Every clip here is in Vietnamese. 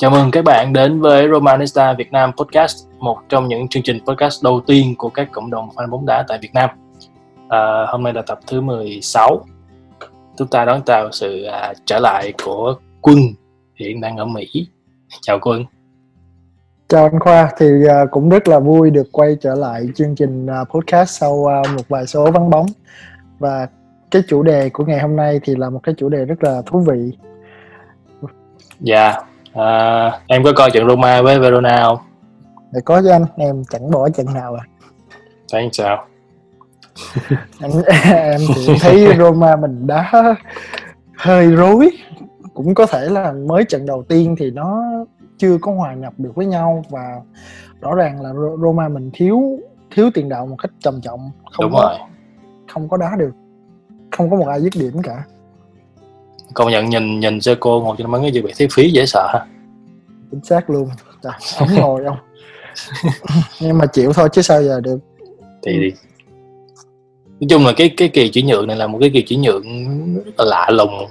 Chào mừng các bạn đến với Romanista Việt Nam Podcast, một trong những chương trình podcast đầu tiên của các cộng đồng fan bóng đá tại Việt Nam. À, hôm nay là tập thứ 16. Chúng ta đón chào sự à, trở lại của Quân hiện đang ở Mỹ. Chào Quân. Chào anh Khoa, thì uh, cũng rất là vui được quay trở lại chương trình uh, podcast sau uh, một vài số vắng bóng và cái chủ đề của ngày hôm nay thì là một cái chủ đề rất là thú vị. Dạ, yeah. À, em có coi trận Roma với Verona không? Để có cho anh, em chẳng bỏ trận nào à. Thấy sao? em thì thấy Roma mình đã hơi rối cũng có thể là mới trận đầu tiên thì nó chưa có hòa nhập được với nhau và rõ ràng là Roma mình thiếu thiếu tiền đạo một cách trầm trọng không Đúng có rồi. không có đá được không có một ai dứt điểm cả Công nhận nhìn nhìn Seco một trong mấy cái gì bị thấy phí dễ sợ ha. chính xác luôn. Trời, ống ngồi không? Nhưng mà chịu thôi chứ sao giờ được. Thì nói chung là cái cái kỳ chuyển nhượng này là một cái kỳ chuyển nhượng rất là lạ lùng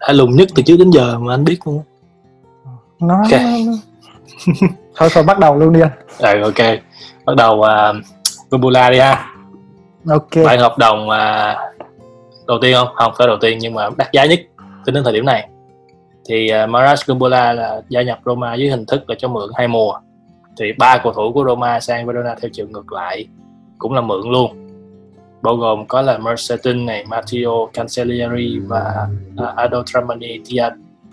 lạ lùng nhất từ trước đến giờ mà anh biết luôn nó, Ok. nó... thôi thôi bắt đầu luôn đi anh. Rồi ok. Bắt đầu uh, Gobula đi ha. Ok. Bản hợp đồng uh, đầu tiên không? Không phải đầu tiên nhưng mà đắt giá nhất tính đến thời điểm này. Thì à, uh, Maras Gumbola là gia nhập Roma dưới hình thức là cho mượn hai mùa. Thì ba cầu thủ của Roma sang Verona theo chiều ngược lại cũng là mượn luôn. Bao gồm có là Mercedes này, Matteo Cancellieri và à, uh, Ado Tramani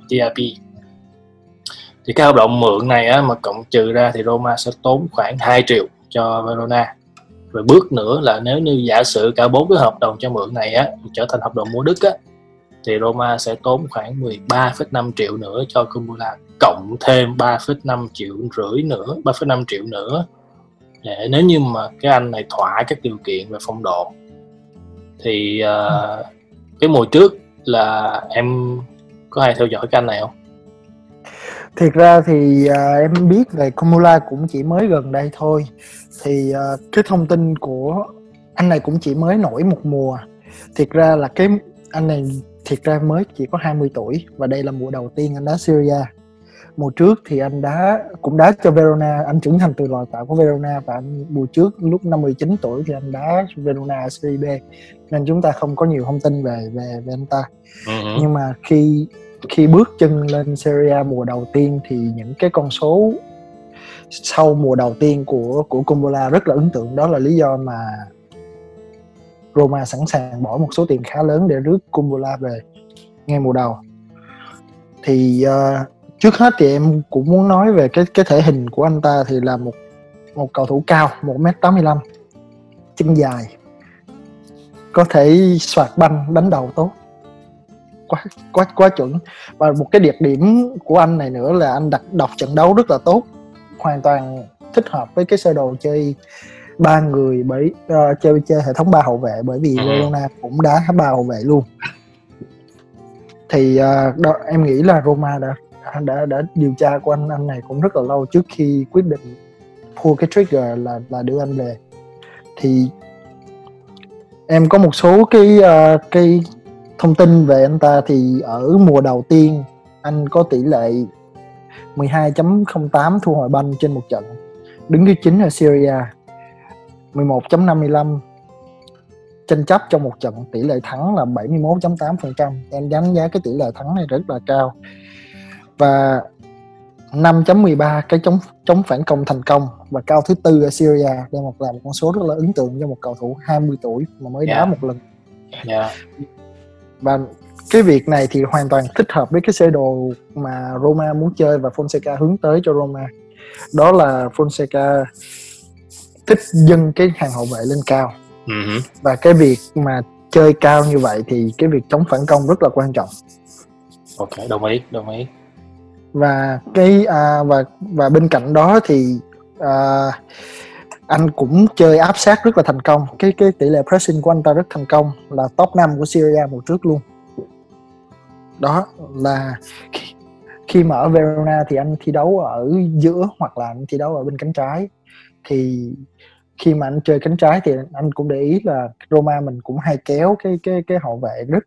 Diaby. Thì cái hợp đồng mượn này á, mà cộng trừ ra thì Roma sẽ tốn khoảng 2 triệu cho Verona. Rồi bước nữa là nếu như giả sử cả bốn cái hợp đồng cho mượn này á trở thành hợp đồng mua đứt á thì Roma sẽ tốn khoảng 13,5 triệu nữa cho Kumbula cộng thêm 3,5 triệu rưỡi nữa 3,5 triệu nữa. Để nếu như mà cái anh này thỏa các điều kiện về phong độ thì ờ, cái mùa trước là em có hay theo dõi cái anh này không? thiệt ra thì à, em biết về Comula cũng chỉ mới gần đây thôi. Thì à, cái thông tin của anh này cũng chỉ mới nổi một mùa. Thiệt ra là cái anh này thiệt ra mới chỉ có 20 tuổi và đây là mùa đầu tiên anh đá Syria mùa trước thì anh đá cũng đá cho Verona anh trưởng thành từ đào tạo của Verona và anh mùa trước lúc năm 19 tuổi thì anh đá Verona Serie B. Nên chúng ta không có nhiều thông tin về về về anh ta. Ừ. nhưng mà khi khi bước chân lên Serie A mùa đầu tiên thì những cái con số sau mùa đầu tiên của của Kumbola rất là ấn tượng. Đó là lý do mà Roma sẵn sàng bỏ một số tiền khá lớn để rước Kumbula về ngay mùa đầu. Thì uh, trước hết thì em cũng muốn nói về cái cái thể hình của anh ta thì là một một cầu thủ cao 1m85 chân dài có thể soạt banh đánh đầu tốt. Quá quá quá chuẩn. Và một cái đặc điểm của anh này nữa là anh đặt đọc trận đấu rất là tốt hoàn toàn thích hợp với cái sơ đồ chơi ba người bởi ờ, chơi chơi hệ thống ba hậu vệ bởi vì Ừ. Verona cũng đá ba hậu vệ luôn. Thì ờ, đó, em nghĩ là Roma đã đã đã điều tra của anh anh này cũng rất là lâu trước khi quyết định pull cái trigger là là đưa anh về. Thì em có một số cái ờ, cái thông tin về anh ta thì ở mùa đầu tiên anh có tỷ lệ 12.08 thu hồi banh trên một trận. Đứng thứ 9 ở Syria 11.55 tranh chấp trong một trận tỷ lệ thắng là 71.8% em đánh giá cái tỷ lệ thắng này rất là cao. Và 5.13 cái chống chống phản công thành công. Và cao thứ tư ở Syria đây một là một con số rất là ấn tượng cho một cầu thủ 20 tuổi mà mới đá Yeah. một lần. Dạ. và cái việc này thì hoàn toàn thích hợp với cái sơ đồ mà Roma muốn chơi và Fonseca hướng tới cho Roma. Đó là Fonseca thích dâng cái hàng hậu vệ lên cao. Hử. và cái việc mà chơi cao như vậy thì cái việc chống phản công rất là quan trọng. Ok, đồng ý, đồng ý. và cái à, và và bên cạnh đó thì à, anh cũng chơi áp sát rất là thành công. Cái cái tỷ lệ pressing của anh ta rất thành công là top 5 của Syria mùa trước luôn. Đó là khi, khi mà ở Verona thì anh thi đấu ở giữa hoặc là anh thi đấu ở bên cánh trái. Thì khi mà anh chơi cánh trái thì anh cũng để ý là Roma mình cũng hay kéo cái cái cái hậu vệ rất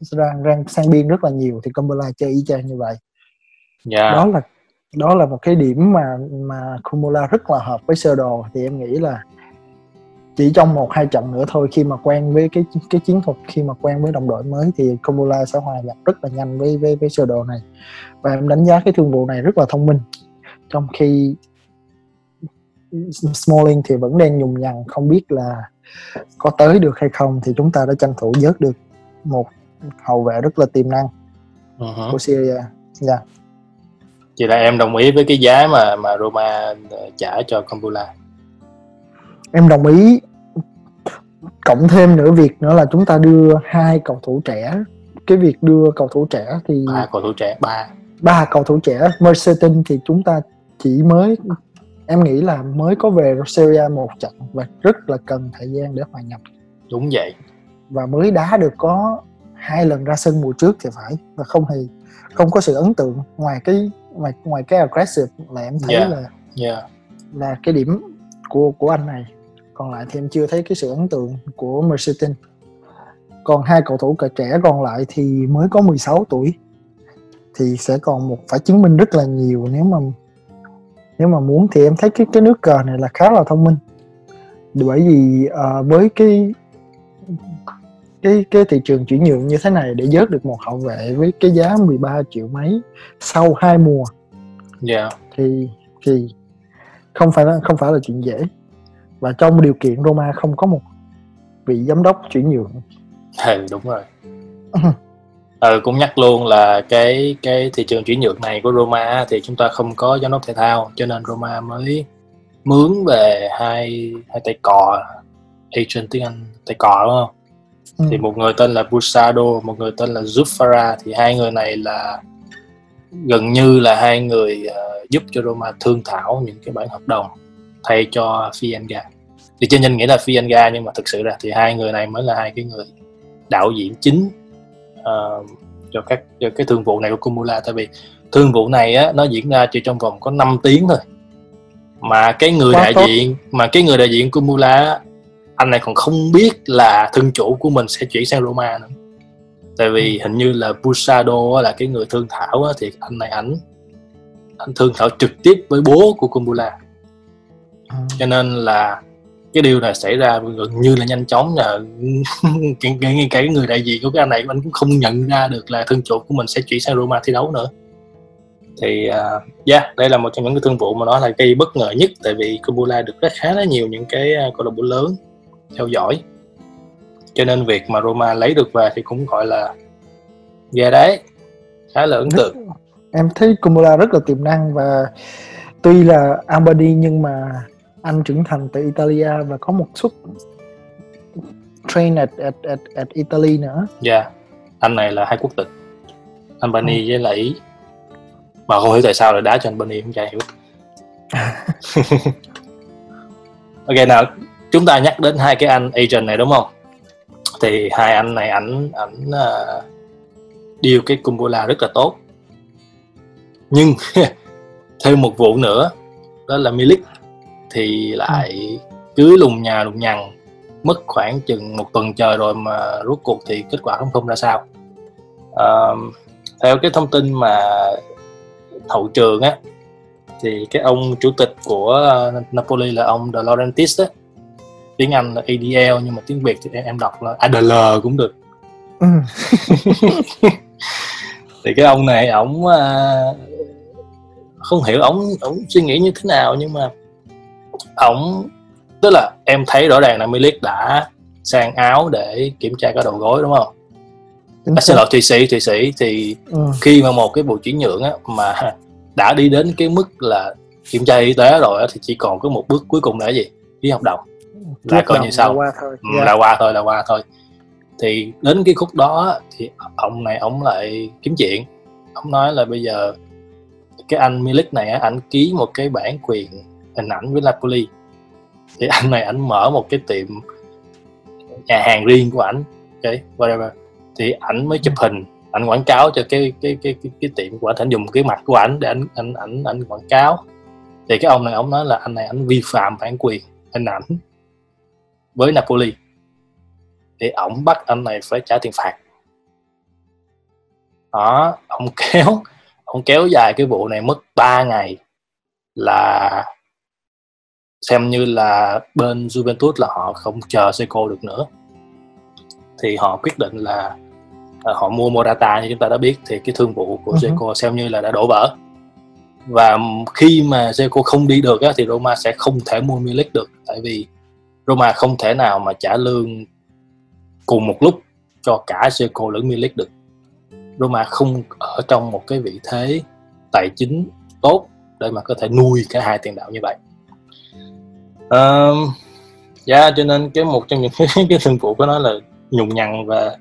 ra, ra sang biên rất là nhiều thì Kumbulla chơi y chang như vậy. Dạ. đó là đó là một cái điểm mà mà Kumula rất là hợp với sơ đồ thì em nghĩ là chỉ trong một hai trận nữa thôi khi mà quen với cái cái chiến thuật khi mà quen với đồng đội mới thì Kumula sẽ hòa nhập rất là nhanh với với với sơ đồ này. Và em đánh giá cái thương vụ này rất là thông minh. Trong khi Smalling thì vẫn đang nhùng nhằn không biết là có tới được hay không thì chúng ta đã tranh thủ vớt được một hậu vệ rất là tiềm năng uh-huh. của Syria. Dạ. Yeah. Vậy là em đồng ý với cái giá mà mà Roma ờ, trả cho Compula. Em đồng ý cộng thêm nữa việc nữa là chúng ta đưa hai cầu thủ trẻ cái việc đưa cầu thủ trẻ thì ba cầu thủ trẻ ba ba cầu thủ trẻ Mercedes thì chúng ta chỉ mới em nghĩ là mới có về Serie một trận và rất là cần thời gian để hòa nhập. Đúng vậy. Và mới đá được có hai lần ra sân mùa trước thì phải. Và không hề không có sự ấn tượng ngoài cái ngoài ngoài cái aggressive là em thấy yeah. là yeah. là cái điểm của của anh này. Còn lại thì em chưa thấy cái sự ấn tượng của Mercedes còn hai cầu thủ cả trẻ còn lại thì mới có 16 tuổi. Thì sẽ còn một phải chứng minh rất là nhiều nếu mà nếu mà muốn thì em thấy cái cái nước cờ này là khá là thông minh. Bởi vì uh, với cái cái cái thị trường chuyển nhượng như thế này để vớt được một hậu vệ với cái giá 13 triệu mấy sau hai mùa yeah. thì thì không phải không phải là chuyện dễ. Và trong điều kiện Roma không có một vị giám đốc chuyển nhượng. Ừ, đúng rồi ừ, cũng nhắc luôn là cái cái thị trường chuyển nhượng này của Roma thì chúng ta không có giám đốc thể thao cho nên Roma mới mướn về hai hai tay cò agent tiếng Anh tay cò đúng không ừ. thì một người tên là Busado một người tên là Zufara thì hai người này là gần như là hai người uh, giúp cho Roma thương thảo những cái bản hợp đồng thay cho Fienga thì trên danh nghĩa là Fienga nhưng mà thực sự ra thì hai người này mới là hai cái người đạo diễn chính uh, cho các cho cái thương vụ này của Kumula tại vì thương vụ này á nó diễn ra chỉ trong vòng có 5 tiếng thôi mà cái người Quá đại tốt. diện mà cái người đại diện Kumula anh này còn không biết là thân chủ của mình sẽ chuyển sang Roma nữa tại vì ừ. hình như là Busado là cái người thương thảo á, thì anh này ảnh anh thương thảo trực tiếp với bố của Kumbula ừ. cho nên là cái điều này xảy ra gần như là nhanh chóng là ngay cả, cái người đại diện của cái anh này anh cũng không nhận ra được là thương chủ của mình sẽ chuyển sang Roma thi đấu nữa. Thì uh, yeah đây là một trong những cái thương vụ mà nó là gây bất ngờ nhất tại vì Kubula được rất khá là nhiều những cái à, câu lạc bộ lớn theo dõi. Cho nên việc mà Roma lấy được về thì cũng gọi là ghê đấy khá là ấn tượng. Em thấy Kubula rất là tiềm năng và tuy là Albany nhưng mà anh trưởng thành tại Italia và có một suất train at, at, at, at Italy nữa. Dạ, yeah. anh này là hai quốc tịch, Albany ừ. với lại Ý. Mà không hiểu tại sao lại đá cho Albany không chả hiểu. ok nào, chúng ta nhắc đến hai cái anh agent này đúng không? Thì hai anh này ảnh ảnh uh, điều cái Kumbula rất là tốt. Nhưng thêm một vụ nữa đó là Milik thì lại cứ lùng nhà lùng nhằng mất khoảng chừng một tuần trời rồi mà rốt cuộc thì kết quả không không ra sao. À, theo cái thông tin mà hậu trường á thì cái ông chủ tịch của Napoli là ông De Laurentiis á. Tiếng Anh là ADL nhưng mà tiếng Việt thì em đọc là ADL cũng được. Ừ. thì cái ông này ổng uh, không hiểu ổng ổng suy nghĩ như thế nào nhưng mà ổng tức là em thấy rõ ràng là Milik đã sang áo để kiểm tra cái đầu gối đúng không? À, xin lỗi thụy sĩ thụy sĩ. Thì ừ. khi mà một cái bộ chuyển nhượng á mà đã đi đến cái mức là kiểm tra y tế rồi á thì chỉ còn có một bước cuối cùng là gì? Ký hợp đồng. Là coi như sau. là qua thôi. Ừ, yeah. là qua thôi là qua thôi. Thì đến cái khúc đó thì ông này ông lại kiếm chuyện. Ông nói là bây giờ cái anh Milik này á ảnh ký một cái bản quyền hình ảnh với Napoli thì anh này ảnh mở một cái tiệm nhà hàng riêng của ảnh ok whatever. Thì ảnh mới chụp hình ảnh quảng cáo cho cái cái cái cái, cái tiệm của ảnh ảnh dùng cái mặt của ảnh để ảnh ảnh ảnh ảnh quảng cáo. Thì cái ông này ông nói là anh này ảnh vi phạm bản quyền hình ảnh với Napoli thì ổng bắt anh này phải trả tiền phạt. Đó ông kéo ông kéo dài cái vụ này mất 3 ngày là xem như là bên Juventus là họ không chờ Seco được nữa. Thì họ quyết định là uh, họ mua Morata như chúng ta đã biết. Thì cái thương vụ của uh-huh. Seco xem như là đã đổ vỡ. Và khi mà Seco không đi được á, thì Roma sẽ không thể mua Milik được. Tại vì Roma không thể nào mà trả lương cùng một lúc cho cả Seco lẫn Milik được. Roma không ở trong một cái vị thế tài chính tốt để mà có thể nuôi cả hai tiền đạo như vậy um, yeah, dạ, cho nên cái một trong những cái, cái thương vụ của nó là nhùng nhằn và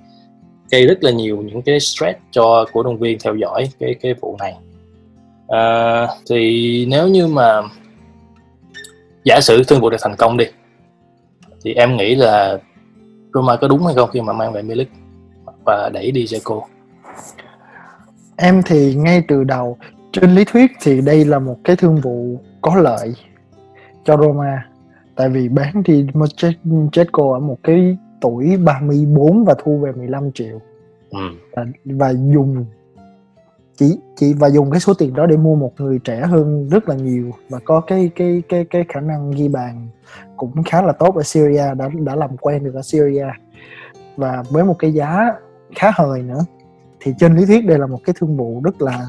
gây rất là nhiều những cái stress cho cổ động viên theo dõi cái cái vụ này. À, thì nếu như mà giả sử thương vụ được thành công đi thì em nghĩ là Roma có đúng hay không khi mà mang về Milik và đẩy đi Zeko em thì ngay từ đầu trên lý thuyết thì đây là một cái thương vụ có lợi cho Roma tại vì bán đi Mojeko ở một cái tuổi 34 và thu về 15 triệu ừ. và, và dùng chỉ chỉ và dùng cái số tiền đó để mua một người trẻ hơn rất là nhiều và có cái cái cái cái khả năng ghi bàn cũng khá là tốt ở Syria đã đã làm quen được ở Syria và với một cái giá khá hời nữa thì trên lý thuyết đây là một cái thương vụ rất là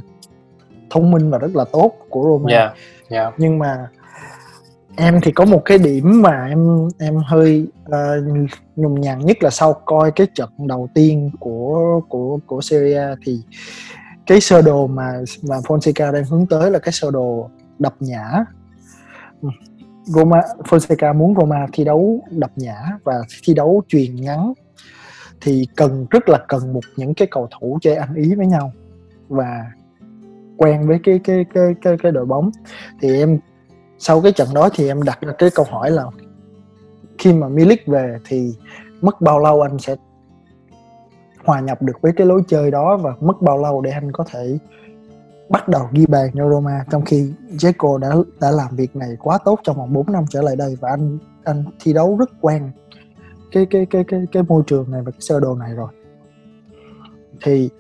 thông minh và rất là tốt của Roma yeah, yeah. nhưng mà em thì có một cái điểm mà em em hơi ờ, uh, nhùng nhằn nhất là sau coi cái trận đầu tiên của của của Syria thì cái sơ đồ mà mà Fonseca đang hướng tới là cái sơ đồ đập nhã. Roma Fonseca muốn Roma thi đấu đập nhã và thi đấu truyền ngắn thì cần rất là cần một những cái cầu thủ chơi ăn ý với nhau và quen với cái cái cái cái cái đội bóng. Thì em sau cái trận đó thì em đặt ra cái câu hỏi là khi mà Milik về thì mất bao lâu anh sẽ hòa nhập được với cái lối chơi đó và mất bao lâu để anh có thể bắt đầu ghi bàn cho Roma trong khi Dzeko đã đã làm việc này quá tốt trong vòng 4 năm trở lại đây và anh anh thi đấu rất quen cái cái cái cái cái môi trường này và cái sơ đồ này rồi. Thì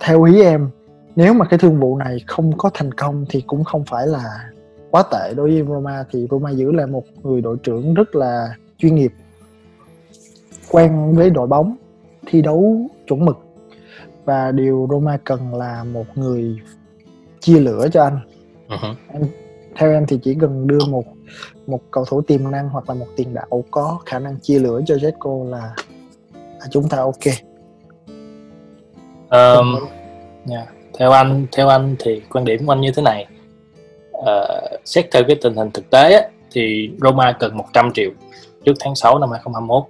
theo ý em, nếu mà cái thương vụ này không có thành công thì cũng không phải là quá tệ đối với Roma thì Roma giữ lại một người đội trưởng rất là chuyên nghiệp quen với đội bóng thi đấu chuẩn mực và điều Roma cần là một người chia lửa cho anh uh-huh. em, theo em thì chỉ cần đưa một một cầu thủ tiềm năng hoặc là một tiền đạo có khả năng chia lửa cho Zeko là, là chúng ta ok um, yeah. theo anh theo anh thì quan điểm của anh như thế này uh, xét theo cái tình hình thực tế á, thì Roma cần 100 triệu trước tháng 6 năm 2021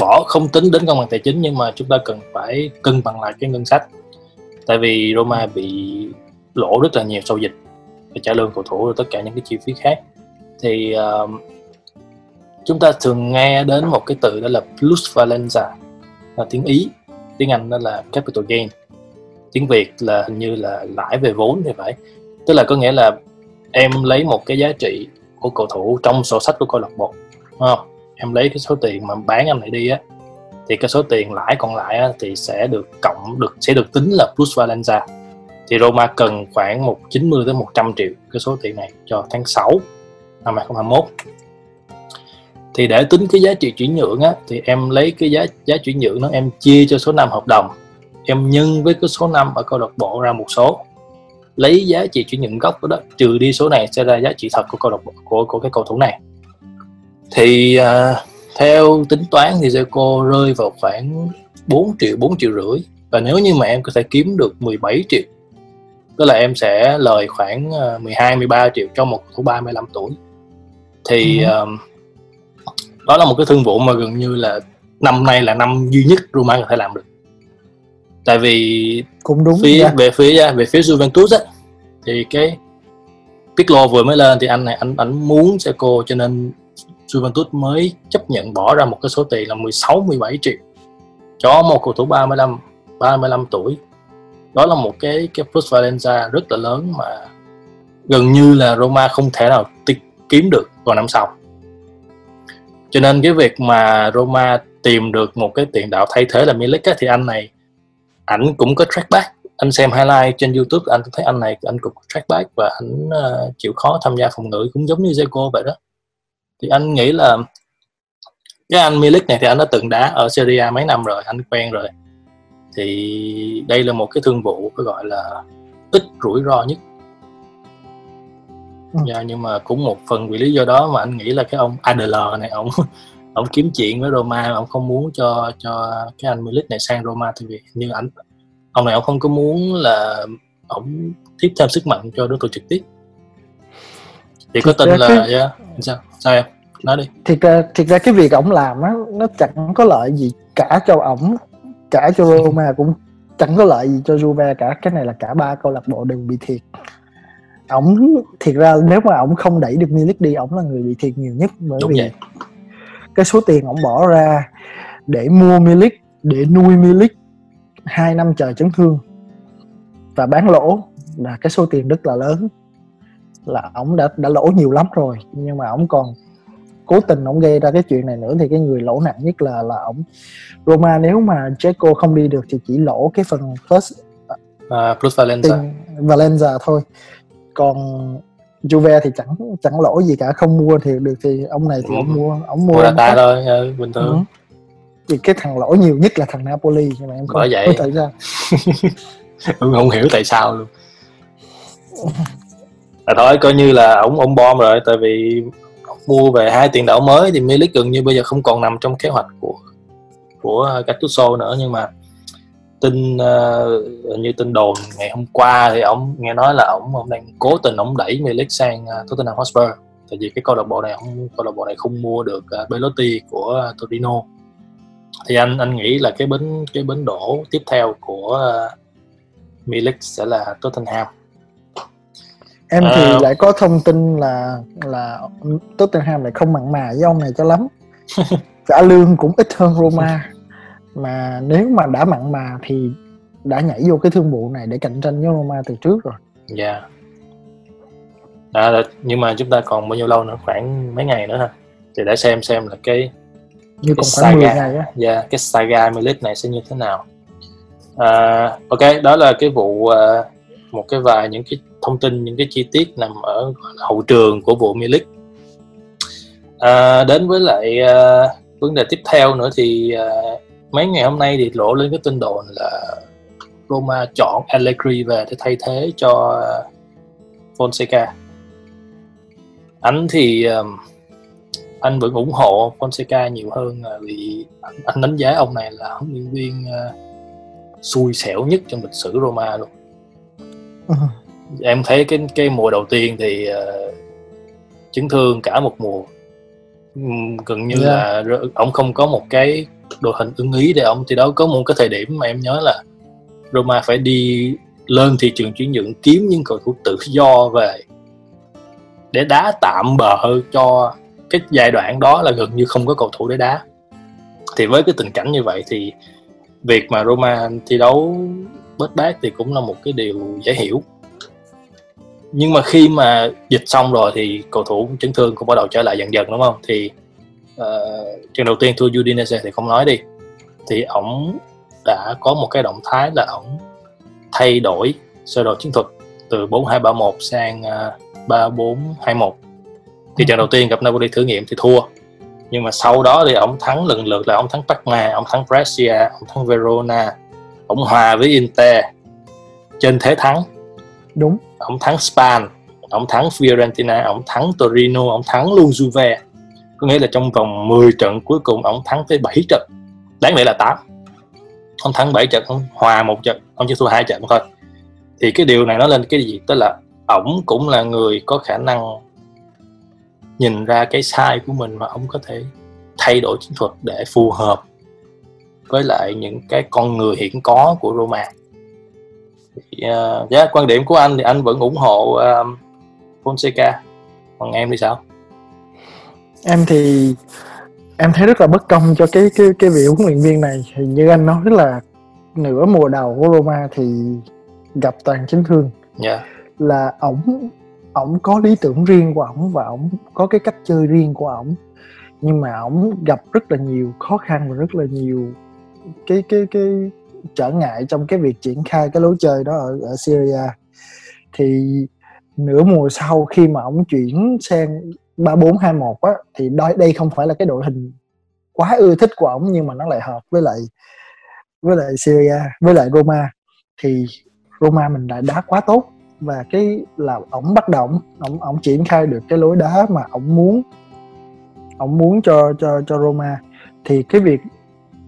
bỏ không tính đến công bằng tài chính nhưng mà chúng ta cần phải cân bằng lại cái ngân sách. Tại vì Roma bị lỗ rất là nhiều sau dịch phải trả lương cầu thủ và tất cả những cái chi phí khác. Thì uh, chúng ta thường nghe đến một cái từ đó là plus valenza là tiếng ý tiếng anh đó là capital gain. Tiếng việt là hình như là lãi về vốn thì phải. Tức là có nghĩa là em lấy một cái giá trị của cầu thủ trong sổ sách của câu lạc bộ đúng không? Em lấy cái số tiền mà bán em lại đi á thì cái số tiền lãi còn lại á, thì sẽ được cộng được sẽ được tính là plus valenza thì Roma cần khoảng một 90 tới 100 triệu cái số tiền này cho tháng 6 năm 2021 thì để tính cái giá trị chuyển nhượng á thì em lấy cái giá giá chuyển nhượng nó em chia cho số năm hợp đồng. Em nhân với cái số năm ở câu lạc bộ ra một số lấy giá trị chuyển nhượng gốc đó trừ đi số này sẽ ra giá trị thật của câu lạc bộ của của cái cầu thủ này. Thì uh, theo tính toán thì Zeko rơi vào khoảng 4 triệu 4 triệu rưỡi. Và nếu như mà em có thể kiếm được 17 triệu tức là em sẽ lời khoảng 12 13 triệu cho một cầu thủ 35 tuổi. Thì ừ. uh, đó là một cái thương vụ mà gần như là năm nay là năm duy nhất Roma có thể làm được tại vì cũng đúng phía yeah. về phía về phía Juventus á thì cái Piccolo vừa mới lên thì anh này anh anh muốn Seco cho nên Juventus mới chấp nhận bỏ ra một cái số tiền là 16 17 triệu. Cho một cầu thủ 35 35 tuổi. Đó là một cái cái plus Valenza rất là lớn mà gần như là Roma không thể nào kiếm được vào năm sau. Cho nên cái việc mà Roma tìm được một cái tiền đạo thay thế là Milik thì anh này ảnh cũng có track back anh xem highlight trên YouTube anh thấy anh này anh cũng track back và anh uh, chịu khó tham gia phòng ngự cũng giống như Zeko vậy đó. Thì anh nghĩ là cái anh Milik này thì anh đã từng đá ở Serie A mấy năm rồi anh quen rồi. Thì đây là một cái thương vụ phải gọi là ít rủi ro nhất. Ừ. yeah, dạ, nhưng mà cũng một phần vì lý do đó mà anh nghĩ là cái ông Adler này ông ông kiếm chuyện với Roma ông không muốn cho cho cái anh Milik này sang Roma thì vì như anh ông này ông không có muốn là ông tiếp thêm sức mạnh cho đối thủ trực tiếp thì có tin là cái... yeah. sao sao em nói đi thiệt ra thiệt ra cái việc ổng làm á nó chẳng có lợi gì cả cho ổng cả cho Roma cũng chẳng có lợi gì cho Juve cả cái này là cả ba câu lạc bộ đều bị thiệt ổng thiệt ra nếu mà ổng không đẩy được Milik đi ổng là người bị thiệt nhiều nhất bởi Đúng vì vậy. Cái số tiền ổng bỏ ra để mua Milik để nuôi Milik hai năm chờ chấn thương và bán lỗ là cái số tiền rất là lớn. Là ổng đã đã lỗ nhiều lắm rồi nhưng mà ổng còn cố tình ổng gây ra cái chuyện này nữa thì cái người lỗ nặng nhất là là ổng Roma. Nếu mà Checo không đi được thì chỉ lỗ cái phần plus uh, plus Valenza Valenza thôi. Còn Juve thì chẳng chẳng lỗ gì cả không mua thì được thì ông này thì ông mua ông mua mua ta thôi ừ, bình thường. Ừ. thì cái thằng lỗ nhiều nhất là thằng Napoli nhưng mà em không vậy. tại sao. Không, không hiểu tại sao luôn. Là thôi coi như là ông ông bom rồi tại vì mua về hai tiền đạo mới thì Milik gần như bây giờ không còn nằm trong kế hoạch của của Gattuso nữa nhưng mà tin uh, như tin đồn ngày hôm qua thì ông nghe nói là ông ông đang cố tình ông đẩy Milik sang uh, Tottenham Hotspur. Tại vì cái câu lạc bộ này ông câu lạc bộ này không mua được uh, Belotti của uh, Torino. Thì anh anh nghĩ là cái bến cái bến đổ tiếp theo của uh, Milik sẽ là Tottenham. Em thì à... lại có thông tin là là Tottenham lại không mặn mà với ông này cho lắm. Trả lương cũng ít hơn Roma mà nếu mà đã mặn mà thì đã nhảy vô cái thương vụ này để cạnh tranh với Roma từ trước rồi. Dạ. Yeah. à, nhưng mà chúng ta còn bao nhiêu lâu nữa? Khoảng mấy ngày nữa ha thì để xem xem là cái như cái còn khoảng saga, 10 ngày á. Yeah, cái saga Milit này sẽ như thế nào? À, ok đó là cái vụ uh, một cái vài những cái thông tin những cái chi tiết nằm ở hậu trường của vụ Milik à, đến với lại uh, vấn đề tiếp theo nữa thì uh, mấy ngày hôm nay thì lộ lên cái tin đồn là Roma chọn Allegri về để thay thế cho uh, Fonseca anh thì uh, anh vẫn ủng hộ Fonseca nhiều hơn uh, vì anh, anh đánh giá ông này là huấn luyện viên uh, xui xẻo nhất trong lịch sử Roma luôn uh-huh. em thấy cái cái mùa đầu tiên thì uh, chấn thương cả một mùa gần như yeah. là ông không có một cái đội hình ưng ý để ông thì đó có một cái thời điểm mà em nhớ là Roma phải đi lên thị trường chuyển nhượng kiếm những cầu thủ tự do về để đá tạm bờ cho cái giai đoạn đó là gần như không có cầu thủ để đá. Thì với cái tình cảnh như vậy thì việc mà Roma thi đấu bết bát thì cũng là một cái điều dễ hiểu. Nhưng mà khi mà dịch xong rồi thì cầu thủ chấn thương cũng bắt đầu trở lại dần dần, đúng không? Thì uh, trận đầu tiên thua Udinese thì không nói đi. Thì ổng đã có một cái động thái là ổng thay đổi sơ đồ chiến thuật từ 4231 sang uh, 3421 thì trận đầu tiên gặp Napoli thử nghiệm thì thua. Nhưng mà sau đó thì ổng thắng lần lượt là ổng thắng Parma, ổng thắng Brescia, ổng thắng Verona, ổng hòa với Inter trên thế thắng. Đúng. Ông thắng Span ông thắng Fiorentina ông thắng Torino ông thắng luôn Juve có nghĩa là trong vòng 10 trận cuối cùng ông thắng tới 7 trận. Đáng lẽ là 8 ông thắng 7 trận ông hòa một trận ông chỉ thua hai trận thôi. Thì cái điều này nó lên cái gì? Tức là ổng cũng là người có khả năng nhìn ra cái sai của mình và ông có thể thay đổi chiến thuật để phù hợp với lại những cái con người hiện có của Roma. Thì, uh, yeah, quan điểm của anh thì anh vẫn ủng hộ uh, Fonseca. Còn em thì sao? Em thì em thấy rất là bất công cho cái cái cái vị huấn luyện viên này. Thì như anh nói là nửa mùa đầu của Roma thì gặp toàn chấn thương. Yeah. là ổng ổng có lý tưởng riêng của ổng và ổng có cái cách chơi riêng của ổng. Nhưng mà ổng gặp rất là nhiều khó khăn và rất là nhiều cái cái cái trở ngại trong cái việc triển khai cái lối chơi đó ở ở Syria thì nửa mùa sau khi mà ông chuyển sang ba bốn hai một á thì đây đây không phải là cái đội hình quá ưa thích của ông nhưng mà nó lại hợp với lại với lại Syria với lại Roma. Thì Roma mình lại đá quá tốt và cái là ổng bắt đầu ổng ổng triển khai được cái lối đá mà ổng muốn ổng muốn cho cho cho Roma. Thì cái việc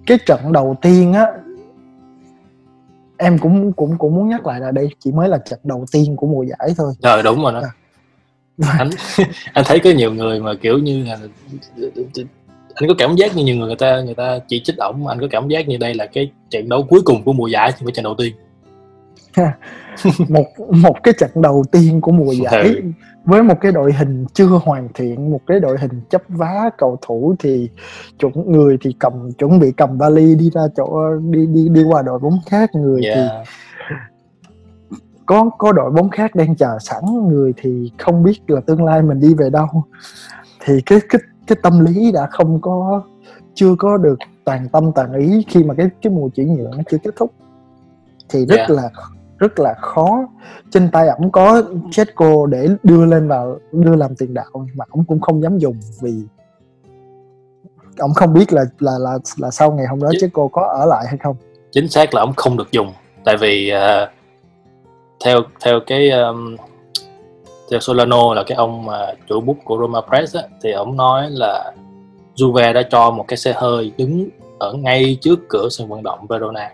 cái trận đầu tiên á em cũng cũng cũng muốn nhắc lại là đây chỉ mới là trận đầu tiên của mùa giải thôi. Rồi đúng rồi đó. À. anh anh thấy có nhiều người mà kiểu như là anh có cảm giác như nhiều người người ta người ta chỉ trích ổng anh có cảm giác như đây là cái trận đấu cuối cùng của mùa giải phải trận đầu tiên một một cái trận đầu tiên của mùa giải ừ. với một cái đội hình chưa hoàn thiện một cái đội hình chấp vá cầu thủ thì chuẩn người thì cầm chuẩn bị cầm vali đi ra chỗ đi đi đi qua đội bóng khác người yeah. thì có có đội bóng khác đang chờ sẵn người thì không biết là tương lai mình đi về đâu. Thì cái cái cái tâm lý đã không có chưa có được toàn tâm toàn ý khi mà cái cái mùa chuyển nhượng nó chưa kết thúc. Thì rất yeah. là rất là khó. Trên tay ổng có Chetco để đưa lên vào đưa làm tiền đạo mà ổng cũng không dám dùng vì ổng không biết là là là là sau ngày hôm đó Chetco có ở lại hay không. chính xác là ổng không được dùng. Tại vì uh, theo theo cái um, theo Solano là cái ông mà chủ bút của Roma Press á, thì ông nói là Juve đã cho một cái xe hơi đứng ở ngay trước cửa sân vận động Verona.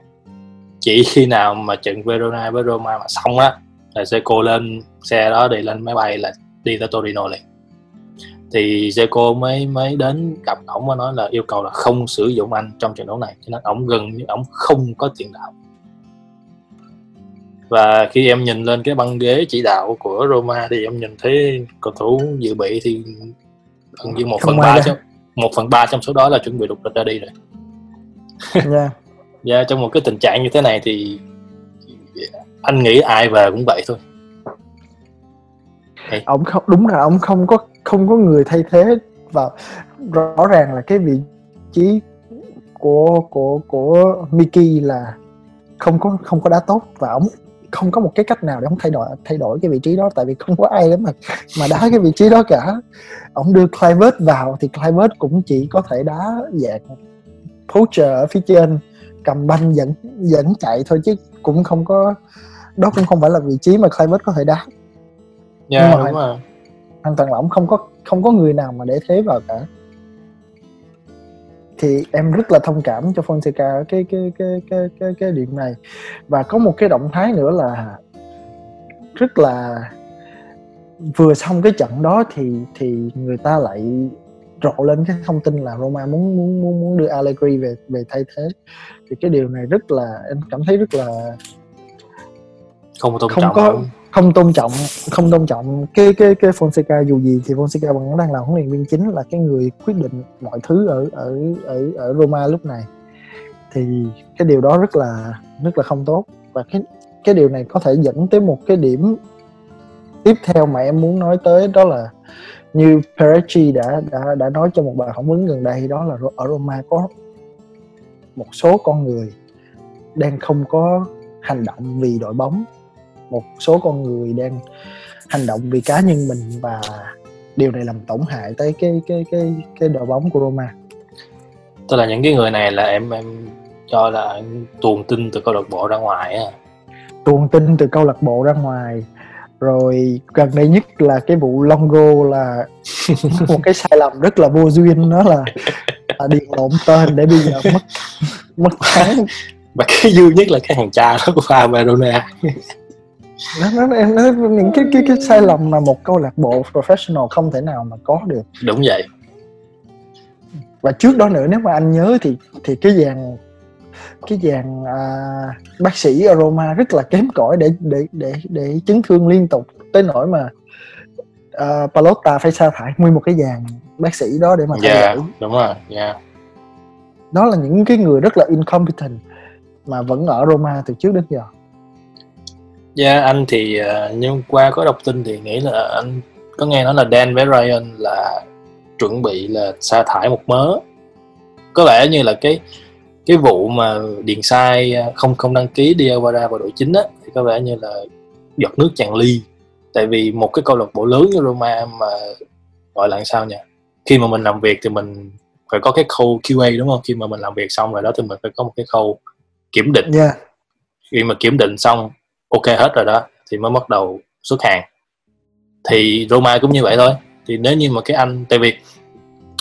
Chỉ khi nào mà trận Verona với Roma mà xong á là Seco lên xe đó đi lên máy bay là đi tới Torino liền. Thì Seco mới mới đến gặp ổng và nói là yêu cầu là không sử dụng anh trong trận đấu này cho nên ổng gần như ổng không có tiền đạo và khi em nhìn lên cái băng ghế chỉ đạo của Roma thì em nhìn thấy cầu thủ dự bị thì gần như một phần ba trong một phần ba trong số đó là chuẩn bị lục lịch ra đi rồi. Yeah. yeah, dạ, trong một cái tình trạng như thế này thì anh nghĩ ai về cũng vậy thôi. Hey. Ông không đúng là ông không có không có người thay thế và rõ ràng là cái vị trí của của của Miki là không có không có đá tốt và ông không có một cái cách nào để ông thay đổi thay đổi cái vị trí đó tại vì không có ai mà mà đá cái vị trí đó cả. Ông đưa Clivert vào thì Clivert cũng chỉ có thể đá dạng poacher ở phía trên cầm banh dẫn dẫn chạy thôi chứ cũng không có đó cũng không phải là vị trí mà Clivert có thể đá. Yeah, dạ, Nhưng mà đúng rồi. hoàn toàn là ông không có không có người nào mà để thế vào cả thì em rất là thông cảm cho Fonseca cái cái cái cái cái cái điểm này. Và có một cái động thái nữa là rất là vừa xong cái trận đó thì thì người ta lại rộ lên cái thông tin là Roma muốn muốn muốn muốn đưa Allegri về về thay thế. Thì cái điều này rất là em cảm thấy rất là không tôn không trọng có không không tôn trọng, không tôn trọng. Cái cái cái Fonseca dù gì thì Fonseca vẫn đang là huấn luyện viên chính, là cái người quyết định mọi thứ ở ở ở ở Roma lúc này. Thì cái điều đó rất là rất là không tốt. Và cái cái điều này có thể dẫn tới một cái điểm tiếp theo mà em muốn nói tới, đó là như Peretti đã đã đã nói trong một bài phỏng vấn gần đây, đó là ở Roma có một số con người đang không có hành động vì đội bóng một số con người đang hành động vì cá nhân mình và điều này làm tổn hại tới cái cái cái cái đội bóng của Roma. Tức là những cái người này là em em cho là tuồn tin từ câu lạc bộ ra ngoài á. Tuồn tin từ câu lạc bộ ra ngoài rồi gần đây nhất là cái vụ Longo là một cái sai lầm rất là vô duyên đó là, là điền lộn tên để bây giờ mất mất tháng và cái vui nhất là cái hàng cha đó của pha Verona nó, nó, em nói những cái cái cái sai lầm mà một câu lạc bộ professional không thể nào mà có được. Đúng vậy. Và trước đó nữa nếu mà anh nhớ thì thì cái dàn cái dàn à, bác sĩ ở Roma rất là kém cỏi để để để để chấn thương liên tục tới nỗi mà uh, Palotta phải sa thải nguyên một cái dàn bác sĩ đó để mà thay yeah, đổi đúng rồi yeah. đó là những cái người rất là incompetent mà vẫn ở Roma từ trước đến giờ Dạ yeah, anh thì uh, nhưng qua có đọc tin thì nghĩ là anh có nghe nói là Dan với Ryan là chuẩn bị là sa thải một mớ. Có vẻ như là cái cái vụ mà điền sai à, không không đăng ký Diawara vào đội chính á thì có vẻ như là giọt nước tràn ly. Tại vì một cái câu lạc bộ lớn như Roma mà gọi là sao nhỉ? Khi mà mình làm việc thì mình phải có cái khâu QA đúng không? Khi mà mình làm việc xong rồi đó thì mình phải có một cái khâu kiểm định. Yeah. khi mà kiểm định xong ok hết rồi đó thì mới bắt đầu xuất hàng. Thì Roma cũng như vậy thôi. Thì nếu như mà cái anh tại vì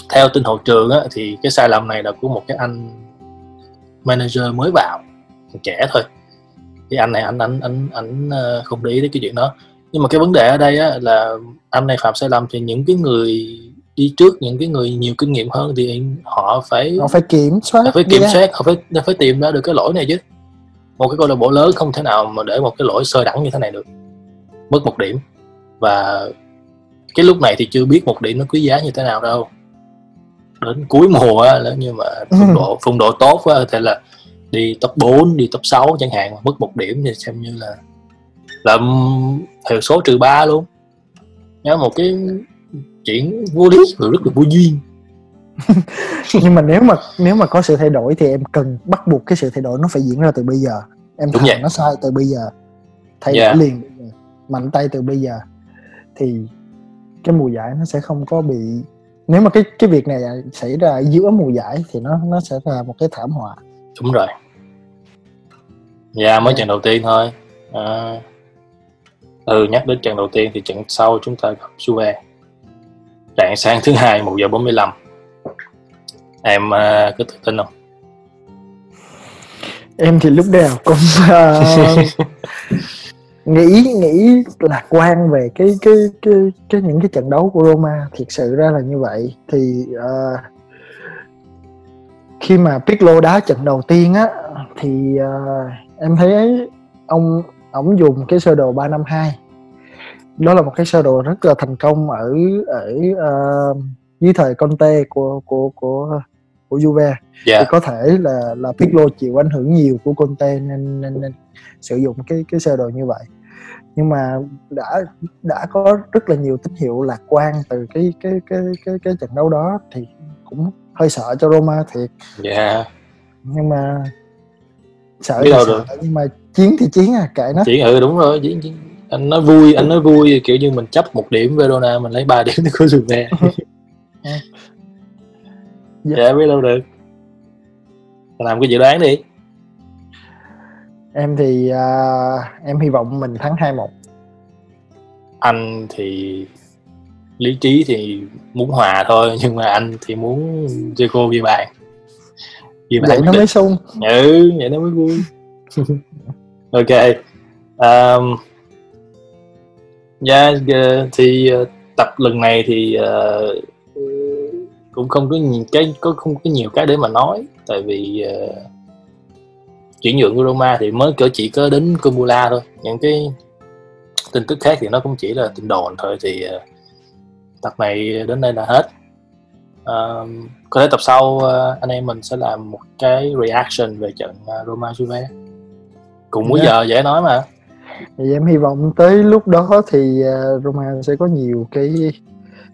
theo tin hậu trường á, thì cái sai lầm này là của một cái anh manager mới vào trẻ thôi. Thì anh này anh anh anh anh ờ, không để ý đến cái chuyện đó. Nhưng mà cái vấn đề ở đây á, là anh này phạm sai lầm thì những cái người đi trước những cái người nhiều kinh nghiệm hơn thì họ phải họ phải kiểm soát họ phải kiểm soát họ phải họ phải tìm ra được cái lỗi này chứ một cái câu lạc bộ lớn không thể nào mà để một cái lỗi sơ đẳng như thế này được. Mất một điểm. Và cái lúc này thì chưa biết một điểm nó quý giá như thế nào đâu. Đến cuối mùa á nếu như mà phong độ phong độ tốt á thì là đi top 4, đi top 6 chẳng hạn mất một điểm thì xem như là là hiệu số trừ ba luôn. Nhớ một cái chuyện vô lý và rất là vô duyên nhưng mà nếu mà nếu mà có sự thay đổi thì em cần bắt buộc cái sự thay đổi nó phải diễn ra từ bây giờ. Em Đúng vậy. nó sai từ bây giờ thay Yeah. đổi liền mạnh tay từ bây giờ thì cái mùa giải nó sẽ không có bị nếu mà cái cái việc này xảy ra giữa mùa giải thì nó nó sẽ là một cái thảm họa. Đúng rồi. Dạ mới trận đầu tiên thôi. À, ừ nhắc đến trận đầu tiên thì trận sau chúng ta gặp Juve. Rạng sáng thứ hai 1 giờ 45 em à, có tự tin không? Em thì lúc nào cũng ờ, nghĩ nghĩ lạc quan về cái cái cái cái những cái trận đấu của Roma. Thiệt sự ra là như vậy. Thì ờ, khi mà Pirlo đá trận đầu tiên á thì ờ, em thấy ông ổng dùng cái sơ đồ 352 đó là một cái sơ đồ rất là thành công ở ở ờ, dưới thời Conte của của của của Juve. Dạ. Thì có thể là là Pirlo chịu ảnh hưởng nhiều của Conte nên nên, nên sử dụng cái cái sơ đồ như vậy. Nhưng mà đã đã có rất là nhiều tín hiệu lạc quan từ cái cái cái cái cái trận đấu đó thì cũng hơi sợ cho Roma thiệt. Dạ. Nhưng mà sợ Biết đâu sợ được. nhưng mà chiến thì chiến à kệ nó. Chỉ ừ đúng rồi chỉ, chỉ, anh nói vui anh nói vui kiểu như mình chấp một điểm Verona mình lấy ba điểm thì có Juve dạ. Biết đâu được. Làm cái dự đoán đi. Em thì à, em hy vọng mình thắng 2-1 anh thì lý trí thì muốn hòa thôi nhưng mà anh thì muốn Zico ghi bàn ghi bàn vậy nó định. mới sung ừ vậy nó mới vui. Ok um, yeah, ờ, thì ờ, tập lần này thì ờ, cũng không có nhiều cái có không có nhiều cái để mà nói. Tại vì ờ, chuyển nhượng của Roma thì mới cỡ chỉ có đến Kumula thôi. Những cái tin tức khác thì nó cũng chỉ là tin đồn thôi thì ờ, tập này đến đây là hết. Ờ, có thể tập sau ờ, anh em mình sẽ làm một cái reaction về trận ờ, Roma Juve. Cùng múi Yeah. giờ dễ nói mà. Thì em hy vọng tới lúc đó thì à, Roma sẽ có nhiều cái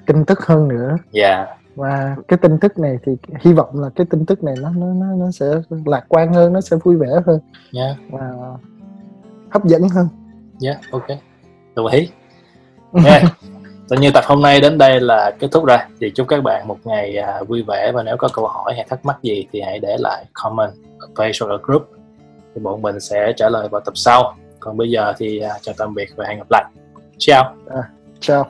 tin tức hơn nữa. Dạ và cái tin tức này thì hy vọng là cái tin tức này nó nó nó, nó sẽ lạc quan hơn nó sẽ vui vẻ hơn. Nha và hấp dẫn hơn. Dạ ok. Đồng ý. Nha. Tự như tập hôm nay đến đây là kết thúc rồi. Thì chúc các bạn một ngày à, vui vẻ. Và nếu có câu hỏi hay thắc mắc gì thì hãy để lại comment ở Facebook ở group. Thì bọn mình sẽ trả lời vào tập sau. Còn bây giờ thì à, chào tạm biệt và hẹn gặp lại. Ciao chào